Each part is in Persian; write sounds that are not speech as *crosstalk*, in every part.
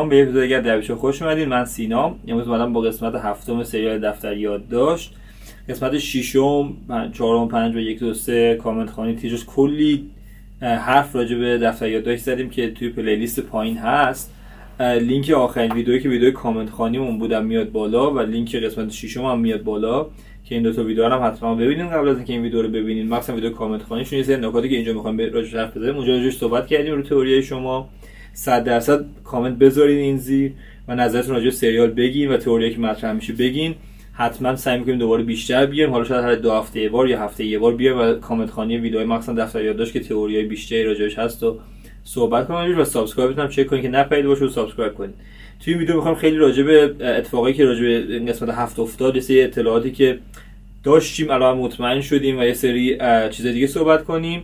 سلام به اپیزود دریچه خوش اومدین. من سینا امروز اومدم با قسمت هفتم سریال دفتر یادداشت قسمت ششم چهارم پنج و یک دو سه کامنت خوانی تیجاش کلی حرف راجع به دفتر یادداشت زدیم که توی playlist پایین هست. لینک آخرین ویدیویی که ویدیو کامنت خوانیمون بودم میاد بالا و لینک قسمت ششم هم میاد بالا. که این دو تا ویدیو هم حتما ببینید قبل از اینکه این ویدیو رو ببینید مثلا ویدیو کامنت خوانیشون یه سری نکاتی که اینجا می‌خوام راجعش حرف بزنیم اونجا راجعش صحبت کردیم رو تئوری شما. 100 درصد کامنت بذارین این زیر و نظرتون راجع سریال بگین و تئوری که مطرح میشه بگین. حتما سعی می‌کنیم دوباره بیشتر بیایم حالا شاید هر دو هفته یه بار یا هفته یه بار بیایم و کامنت خوانی ویدیوهای مثلا دفتر یادداشت که تئوریای بیشتری راجعش هست و صحبت کنیم و subscribe هم چک کنید که نپریده باشه و subscribe کنید توی این ویدیو می‌خوام خیلی راجع به اتفاقی که راجع به قسمت هفت افتاد یه سری اطلاعاتی که داشتیم الان مطمئن شدیم و یه سری چیز دیگه صحبت کنیم.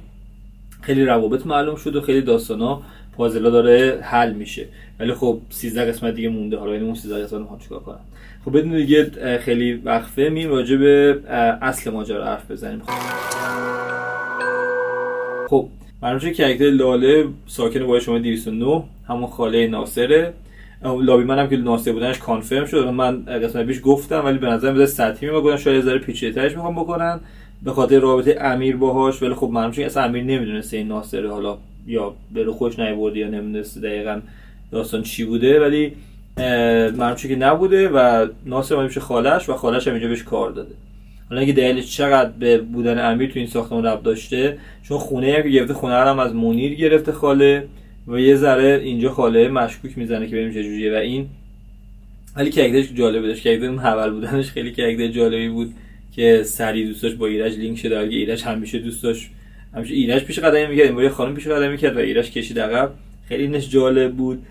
خیلی روابط معلوم شد و خیلی داستانا پازلا داره حل میشه. ولی خب 13 قسمت دیگه مونده. حالا اون 13 قسمت می‌خوام چیکار کنم خب بدون دیگه خیلی وقفه. میم راجع به اصل ماجرا حرف بزنیم. خب. که کرکتر لاله ساکن با شما 209 همون خاله ناصره. لابی من هم که ناصر بودنش کانفرم شد. من قسمت پیش گفتم ولی به نظر میاد سطحی میگن شاید ذره پیچیده‌ترش می‌خوام بکنن. به خاطر رابطه امیر باهاش. ولی خب معلومه اصلا امیر نمی‌دونسته این ناصر حالا یا به خوش نیورده یا نمی‌دونسته دقیقا داستان چی بوده ولی معلومه که نبوده و ناصر میشه خالش و خالش هم اینجا بهش کار داده. حالا اگه دلیلش چقدر به بودن امیر تو این ساختمان رب داشته چون خونه که گرفته خونه هم از مونیر گرفته خاله و یه ذره اینجا خاله مشکوک می‌زنه که ببینیم چجوریه و این ولی کاراکترش جالبه داشت کاراکتر اون حول بودنش خیلی کاراکتر جالبی بود که سری دوستاش با ایرج لینک شده اگه ایرج همیشه دوست داشت همیشه ایرج پیش قدم می‌کرد این خانم پیش قدم می‌کرد و ایرج کشید عقب. خیلی نش جالب بود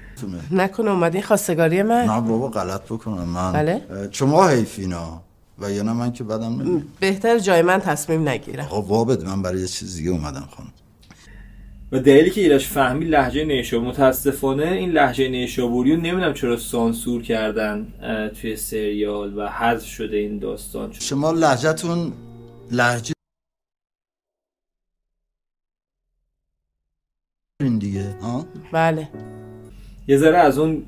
نکنه اومدین خواستگاری من؟ نه بابا غلط بکنم من. بله. شما حیفینا و یا نه من که بدم بهتر جای من تصمیم نگیرم خب بابا من برای یه چیز دیگه اومدم خانم. و دلیلی که ایرش فهمی لحجه نیشابور متاسفانه این لحجه نیشابوری رو نمی‌دونم چرا سانسور کردن توی سریال و حذف شده این داستان. شما لحجتون لحجه بله. یه ذره از اون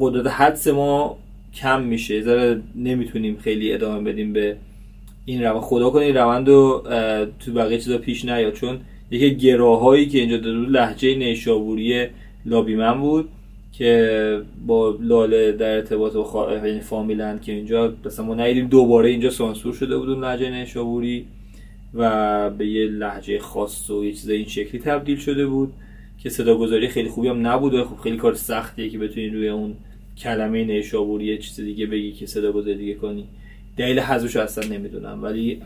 قدرت حدس ما کم میشه. یه ذره نمی‌تونیم خیلی ادامه بدیم به این روند. خدا کنه این روند رو تو بقیه چیزا پیش نیاد. چون یکی گراهایی که اینجا داده لحجه نیشابوری لابیمن بود که با لاله در ارتباط با خا... یعنی فامیلن که اینجا مثلا ما ندیدیم دوباره اینجا سانسور شده بود اون لحجه نیشابوری و به یه لحجه خاص و یه چیز این شکلی تبدیل شده بود. که صدا گذاری خیلی خوبی هم نبود و خب خیلی کار سختیه که بتونی روی اون کلمه نیشابوری یه چیز دیگه بگی که صدا گذاری دیگه کنی. دلیل حذفش اصلا نمی‌دونم. ولی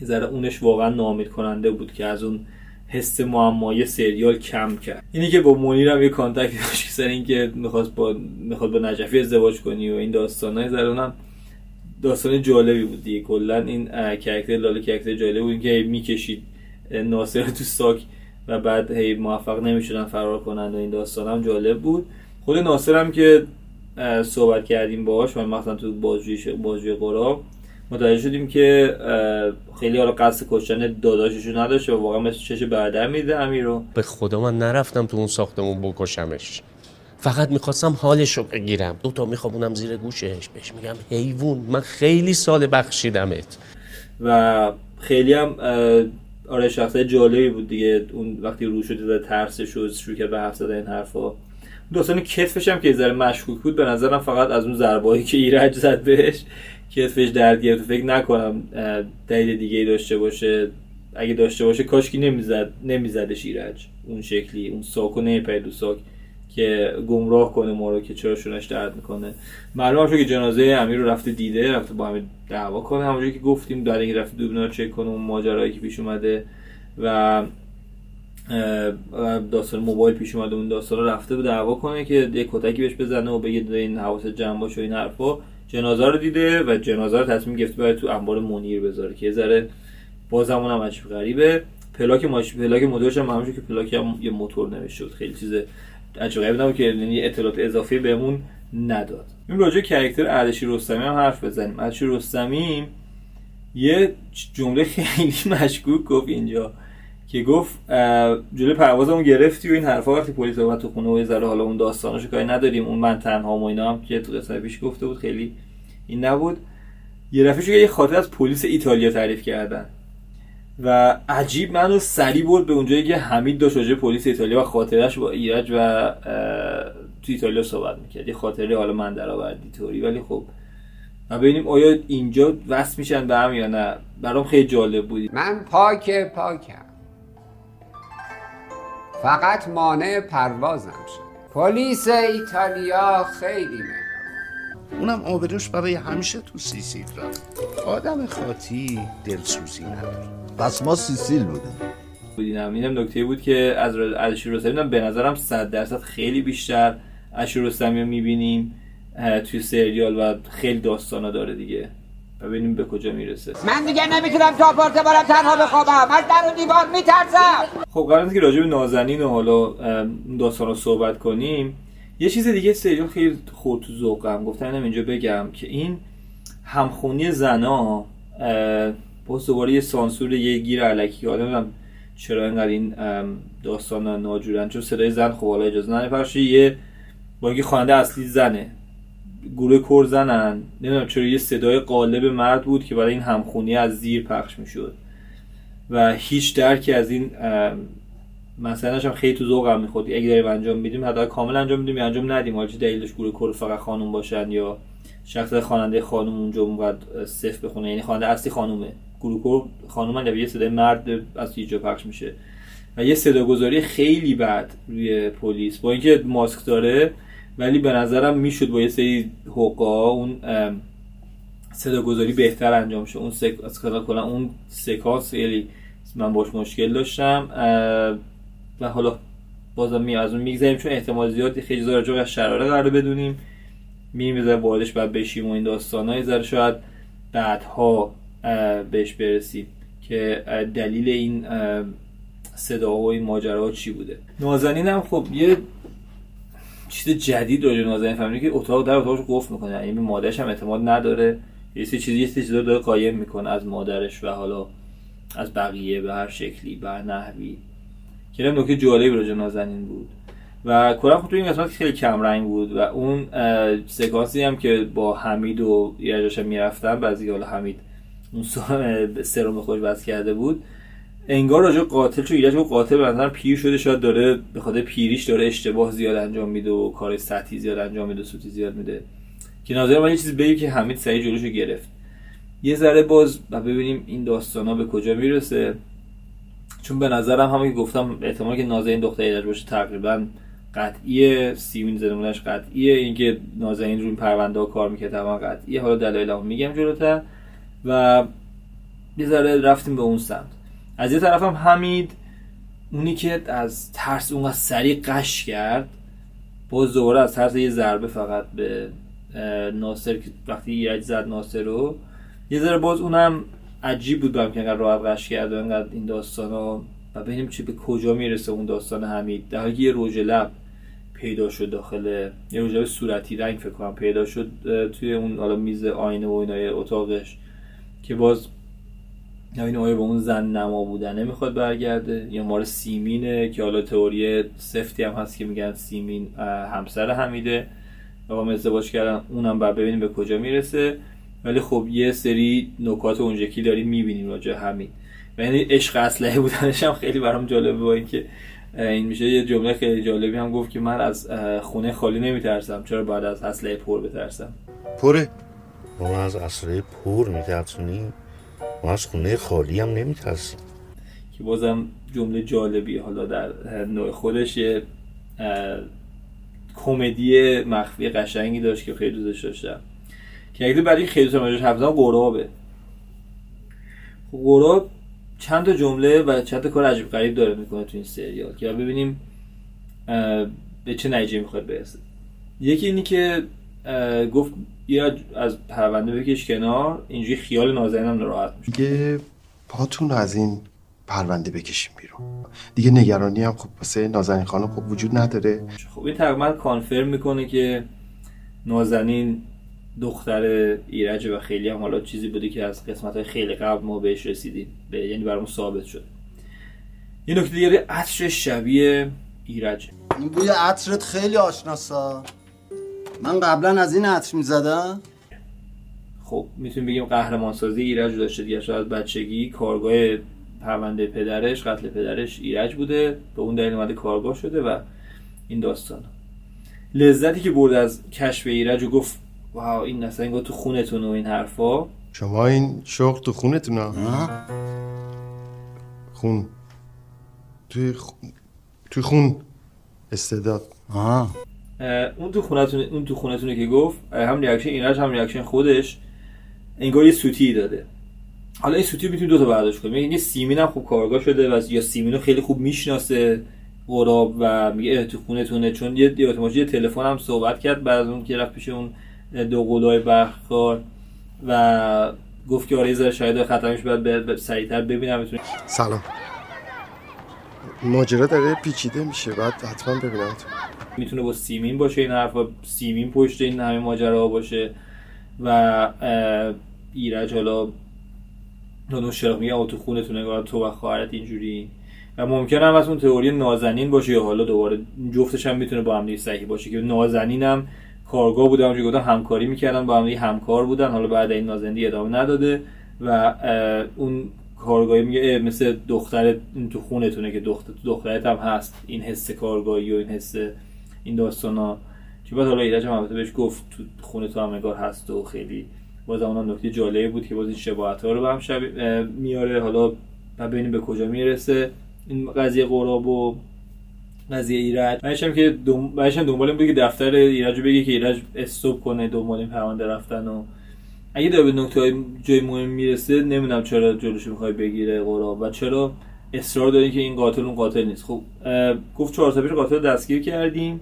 یه ذره اونش واقعا نامید کننده بود که از اون حس معمای سریال کم کرد. اینی که با منیر هم یه contact داشت سر اینکه می‌خواست با می‌خواد با نجفی ازدواج کنی و این داستانای زرونم داستان جالبی بود دیگه. کلا این character لاله character جالبی بود. که می‌کشید ناصر تو ساک و بعد هی موفق نمی‌شدن فرار کنند و این داستان هم جالب بود. خود ناصر هم که صحبت کردیم باهاش و مثلا تو بازجویی بازجویی قرا متوجه شدیم که خیلی حالا قصد کشتن داداششو نداشته و واقعا مثل چش بعدر میده امیر رو به خدا من نرفتم تو اون ساختمون بکشمش. فقط می‌خواستم حالش رو بگیرم. دو تا میخوابونم زیر گوشش. بهش میگم حیوون من خیلی سال بخشیدمت. و خیلی هم آره شخصه جالبی بود دیگه. اون وقتی رو شده ترسش و شروع کرد به حرف زدن این حرفا. داستان کتفش هم که ذره مشکوک بود به نظرم فقط از اون ضربایی که ایرج زد بهش کتفش درد گرفت. فکر نکنم دلیل دیگه داشته باشه. اگه داشته باشه کاشکی نمی‌زد نمیزدش ایرج. اون شکلی اون ساکو نمیپرید ساک. که گمراه کنه ما رو که چرا شونش درد می‌کنه. معلوم شد که جنازه امیر رو رفته دیده رفته با همین دعوا کنه. همونجوری که گفتیم در این رفته دوبنا چک کنه اون ماجرایی که پیش اومده و داستان موبایل پیش اومده اون داستان رو رفته به دعوا کنه که یه کتکی بهش بزنه و بگه این حواس جمع باشه این حرفا. جنازه رو دیده و جنازه رو تصمیم گرفته باید تو انبار منیر بذاره که یه ذره بازمون هم غریبه. پلاک ماش پلاک موتورش هم که پلاک هم یه موتور نوشته خیلی چیز عجیب نبود که یعنی اطلاعات اضافی بهمون نداد. این راجع کاراکتر اردشیر رستمی هم حرف بزنیم. اردشیر رستمی یه جمله خیلی *laughs* مشکوک گفت اینجا که گفت جلوی پروازمون گرفتی و این حرفا وقتی پلیس اومد تو خونه و ذره حالا اون داستاناشو کاری نداریم. اون من تنها و اینا هم که تو قسمت پیش گفته بود خیلی این نبود. یه دفعه یه خاطر از پلیس ایتالیا تعریف کردن. و عجیب منو سری برد به اونجایی که حمید داشت راجع پلیس ایتالیا و خاطرش با ایرج و تو ایتالیا صحبت می‌کرد. یه خاطره حالا من در آوردی طوری ولی خب. و ببینیم آیا اینجا وصل میشن به هم یا نه. برام خیلی جالب بودی من پاک پاکم. فقط مانع پروازم شد. پلیس ایتالیا خیلی مهربان. اونم آبروش برای همیشه تو سیسیل رفت. آدم خاطی دلسوزی نداره. پس ما سیسیل بودیم. بودینم. اینم نکته بود که از اشیر رستمی به نظرم 100 درصد خیلی بیشتر رستمی رو می‌بینیم توی سریال و خیلی داستانا داره دیگه. ببینیم به کجا می‌رسه. من دیگه نمی‌تونم تا پارت برم تنها بخوابم. از در و دیوار میترسم. خب قرار که راجع به نازنین و حالا داستان رو صحبت کنیم. یه چیز دیگه سریال خیلی خورد تو ذوقم. گفتم اینجا بگم که این همخونی زنا باز دوباره یه سانسور یه گیر علکی آدم چرا اینقدر این داستان ناجورن چون صدای زن خب حالا اجازه نه یه با اینکه خواننده اصلی زنه گروه کور زنن. نمی‌دونم چرا یه صدای قالب مرد بود که برای این همخونی از زیر پخش می‌شد. و هیچ درکی از این مثلا هم خیلی تو ذوقم می‌خورد. اگه داریم انجام میدیم حتی کامل انجام میدیم انجام ندیم. حالا چه دلیلش گروه کور فقط خانم باشن یا شخص خواننده خانم اونجا اونقدر صف بخونه. یعنی خواننده اصلی خانومه. گروه کور خانم یه صدای مرد از یه پخش میشه. و یه صداگذاری خیلی بد روی پلیس. با اینکه ماسک داره ولی به نظرم می‌شد با یه سری حقا اون صداگذاری بهتر انجام شد اون سک... کلا اون سکانس خیلی من باش مشکل داشتم. و حالا بازم می از اون می‌گذاریم چون احتمال زیاد خیلی زیاد از شراره قرار بدونیم. میریم بذار واردش بعد بشیم و این داستان های ذره شاید بعدها بهش برسیم که دلیل این صدا و این ماجرا چی بوده؟ نازنین هم خب یه چیز جدید راجع نازنین فهمیدی که اتاق در اتاقش قفل می‌کنه. یعنی مادرش هم اعتماد نداره. یه سری چیزی یه چیزی داره قایم می‌کنه از مادرش و حالا از بقیه به هر شکلی به هر نحوی. که نکته جالبی راجع نازنین بود. و کلا خب تو این قسمت خیلی کم رنگ بود و اون سکانسی هم که با حمید و ایرجاش می‌رفتن بعضی حالا حمید اون سرم خوش بس کرده بود. انگار راجع قاتل چون ایرج قاتل به پیر شده شاید داره به خاطر پیریش داره اشتباه زیاد انجام میده و کار سطحی زیاد انجام میده سوتی زیاد میده. که ناظر من یه چیزی بگی که حمید سعی جلوشو گرفت. یه ذره باز و ببینیم این داستانا به کجا می‌رسه. چون به نظرم همون که گفتم احتمال که نازنین دختر ایرج باشه تقریبا قطعیه سیمین زدمونش قطعیه. اینکه نازنین رو این پرونده ها کار می‌کرد تمام قطعیه. حالا دلایل میگم جلوتر. و یه ذره رفتیم به اون سمت. از یه طرف هم حمید اونی که از ترس اونقدر سریع قش کرد باز دوباره از ترس یه ضربه فقط به ناصر که وقتی ایرج زد ناصر رو. یه ذره باز اونم عجیب بود برم که انقدر راحت قش کرد و انقدر این داستان ها و ببینیم چی به کجا می‌رسه اون داستان حمید. در حالی یه روژ لب پیدا شد داخل یه روژ صورتی رنگ فکر کنم پیدا شد توی اون حالا میز آینه و اینای اتاقش. که باز این آیا به اون زن نما بودنه می‌خواد برگرده. یا مار سیمینه که حالا تئوری سفتی هم هست که میگن سیمین همسر حمیده. و با ازدواج کردن اونم بر ببینیم به کجا می‌رسه. ولی خب یه سری نکات اونجکی داریم می‌بینیم راجع همین. و یعنی عشق اسلحه بودنش هم خیلی برام جالبه با اینکه این میشه یه جمله خیلی جالبی هم گفت که من از خونه خالی نمیترسم. چرا بعد از اسلحه پر بترسم؟ پره. ما از اسلحه پر میترسونی ما از خونه خالی هم نمیترسیم. که بازم جمله جالبی حالا در نوع خودش یه کمدی مخفی قشنگی داشت که خیلی دوستش داشتم. که اگه برای خیلی سمجش حفظم قرابه قراب چند تا جمله و چند تا کار عجیب غریب داره می‌کنه تو این سریال که ببینیم به چه نتیجه می‌خواد برسه. یکی اینی که گفت یا از پرونده بکش کنار اینجوری خیال نازنینم راحت میشه. دیگه پاتون از این پرونده بکشیم بیرون. دیگه نگرانی هم خب واسه نازنین خانم خب وجود نداره. خب این تقریبا کانفرم می‌کنه که نازنین دختر ایرج و خیلی هم حالا چیزی بوده که از قسمت های خیلی قبل ما بهش رسیدیم. به یعنی برامون ثابت شد یه نکته دیگه عطر شبیه ایرجه این بوی عطرت خیلی آشناسا. من قبلا از این عطر می‌زدم؟ خب می‌تونیم بگیم قهرمان سازی ایرج رو داشته دیگه. شاید از بچگی کارگاه پرونده پدرش قتل پدرش ایرج بوده. به اون دلیل اومده کارآگاه شده و این داستان. لذتی که برد از کشف ایرج و گفت wow این انگار تو خونتون و این حرفا. شما این شغل تو خونتون ها خون. توی خ... توی خون استعداد. آه. اون تو خونتون اون تو خونتونه که گفت هم reaction ایرج هم reaction خودش انگار یه سوتی داده. حالا این سوتی می‌تونیم دو تا برداشت کنیم. یعنی سیمین هم خوب کارگاه شده و یا سیمین رو خیلی خوب می‌شناسه قراب و میگه تو خونتونه. چون یه یه تلفن هم صحبت کرد بعد از اون که رفت پیش اون دو قلای برخکار و گفت که آره یه شاید خطرش باید سریعتر ببینم بتونیم سلام. ماجرا داره پیچیده میشه. بعد حتما ببینم می‌تونه با سیمین باشه این حرفا سیمین پشت این همه ماجراها باشه و ایرج حالا دونو شراق میگه تو خونتونه نگاه تو و خواهرت اینجوری. و ممکن هم از اون تئوری نازنین باشه یا حالا دوباره جفتش هم می‌تونه با هم صحیح باشه که نازنین هم کارگاه بودن اونجوری گفتم همکاری می‌کردن با هم همکار بودن. حالا بعد این نازنین ادامه نداده و اون کارگاهی میگه مثل دختر تو خونتونه که دختر دخترت هم هست. این حس کارگاهی و این حس این داستان ها که بعد حالا ایرج هم بهش گفت تو خونه تو هم انگار هست و خیلی باز اونم نکته جالبی بود که باز این شباهت ها رو به هم اه، میاره. حالا و ببینیم به کجا می‌رسه این قضیه قراب و قضیه ایرج. بعدش هم که دم... بعدش هم دنبال بود که دفتر ایرج رو بگه که ایرج استوب کنه دنبال این پرونده رفتن و اگه داره به نکته های جای مهم می‌رسه نمی‌دونم چرا جلوش می‌خوای بگیره قراب و چرا اصرار دارین که این قاتل اون قاتل نیست. خب گفت چهار تا قاتل دستگیر کردیم.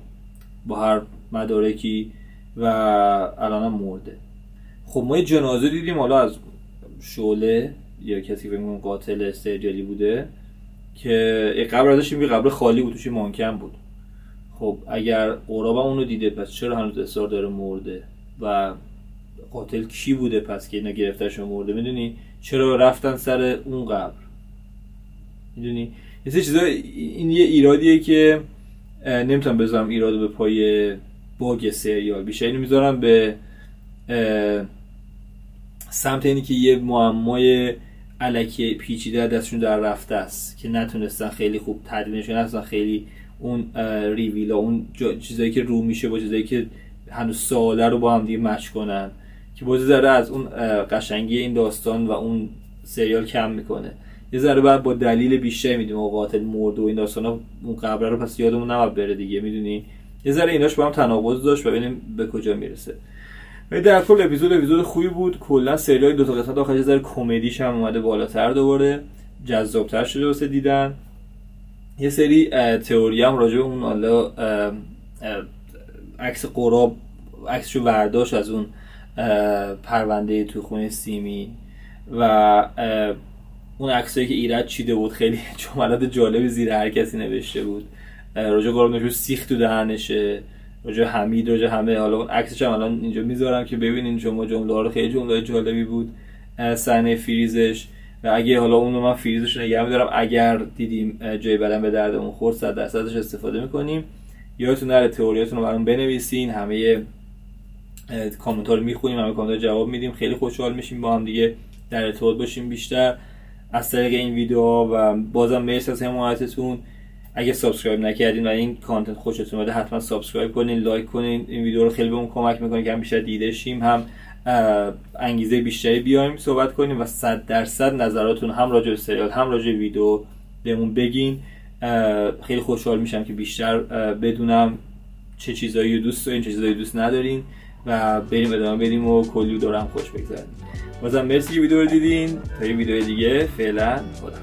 با هر مدارکی و الان مرده. خب ما یه جنازه دیدیم حالا از شعله یا کسی که قاتل سریالی بوده که یه قبر ازش یه قبر خالی بود توش مانکن بود. خب اگر قرابم اونو دیده پس چرا هنوز اصرار داره مرده؟ و قاتل کی بوده پس که اینا گرفتش مرده؟ می‌دونی؟ چرا رفتن سر اون قبر؟ می‌دونی؟ یه چیزا این یه ایرادیه که نمی‌تونم بذارم ایرادو به پای باگ سریال. بیشتر اینو می‌ذارم به سمت اینی که یه معمای علکی پیچیده دستشون در رفته است که نتونستن خیلی خوب تدوینشون نتونستن خیلی اون ریویلا اون چیزایی که رو میشه با چیزایی که هنوز ساله رو با هم دیگه مچ کنن که بازی ذره از اون قشنگی این داستان و اون سریال کم می‌کنه. یه ذره بعد با دلیل بیشتر میدیم و قاتل مرد و این داستان اون قبره رو پس یادمون نباید بره دیگه می‌دونی؟ یه ذره ایناش با هم تناقض داشت ببینیم به کجا می‌رسه. ولی در کل اپیزود اپیزود خوبی بود. کلا سریال دو تا قسمت آخرش یه ذره کمدیش هم اومده بالاتر دوباره. جذابتر شده واسه دیدن. یه سری تئوری هم راجع اون حالا عکس قراب عکسشو برداشت از اون پرونده تو خونه سیمی و اون عکسایی که ایرج چیده بود خیلی *laughs* جملات جالبی زیر هر کسی نوشته بود. راجع قراب نوشته سیخ تو دهنشه. راجع حمید راجع همه. حالا اون عکسش هم الان اینجا می‌ذارم که ببینین شما جمله رو. خیلی جمله جالبی بود. صحنه فریزش. و اگه حالا اونو من فریزش رو نگه میدارم اگر دیدیم جای بدن به دردمون خورد صد درصدش استفاده می‌کنیم. یادتون نره تئوریاتون رو برام بنویسین. همه کامنت ها رو می‌خونیم همه کامنت رو جواب میدیم. خیلی خوشحال میشیم با هم دیگه در ارتباط باشیم بیشتر. از طریق این ویدیو و بازم مرسی از حمایتتون اگه subscribe نکردین و این content خوشتون اومده حتما subscribe کنین لایک کنین. این ویدیو رو خیلی بهمون کمک می‌کنه که هم بیشتر دیده شیم هم انگیزه بیشتری بیایم صحبت کنیم و صد درصد نظراتون هم راجع به سریال هم راجع ویدیو بهمون بگین. خیلی خوشحال میشم که بیشتر بدونم چه چیزایی دوست دارین چه چیزایی دوست ندارین. و بریم ادامه بدیم و کلی دورم خوش بگذاریم. بازم مرسی که ویدیو رو دیدین. تا یه ویدیو دیگه. فعلا خدا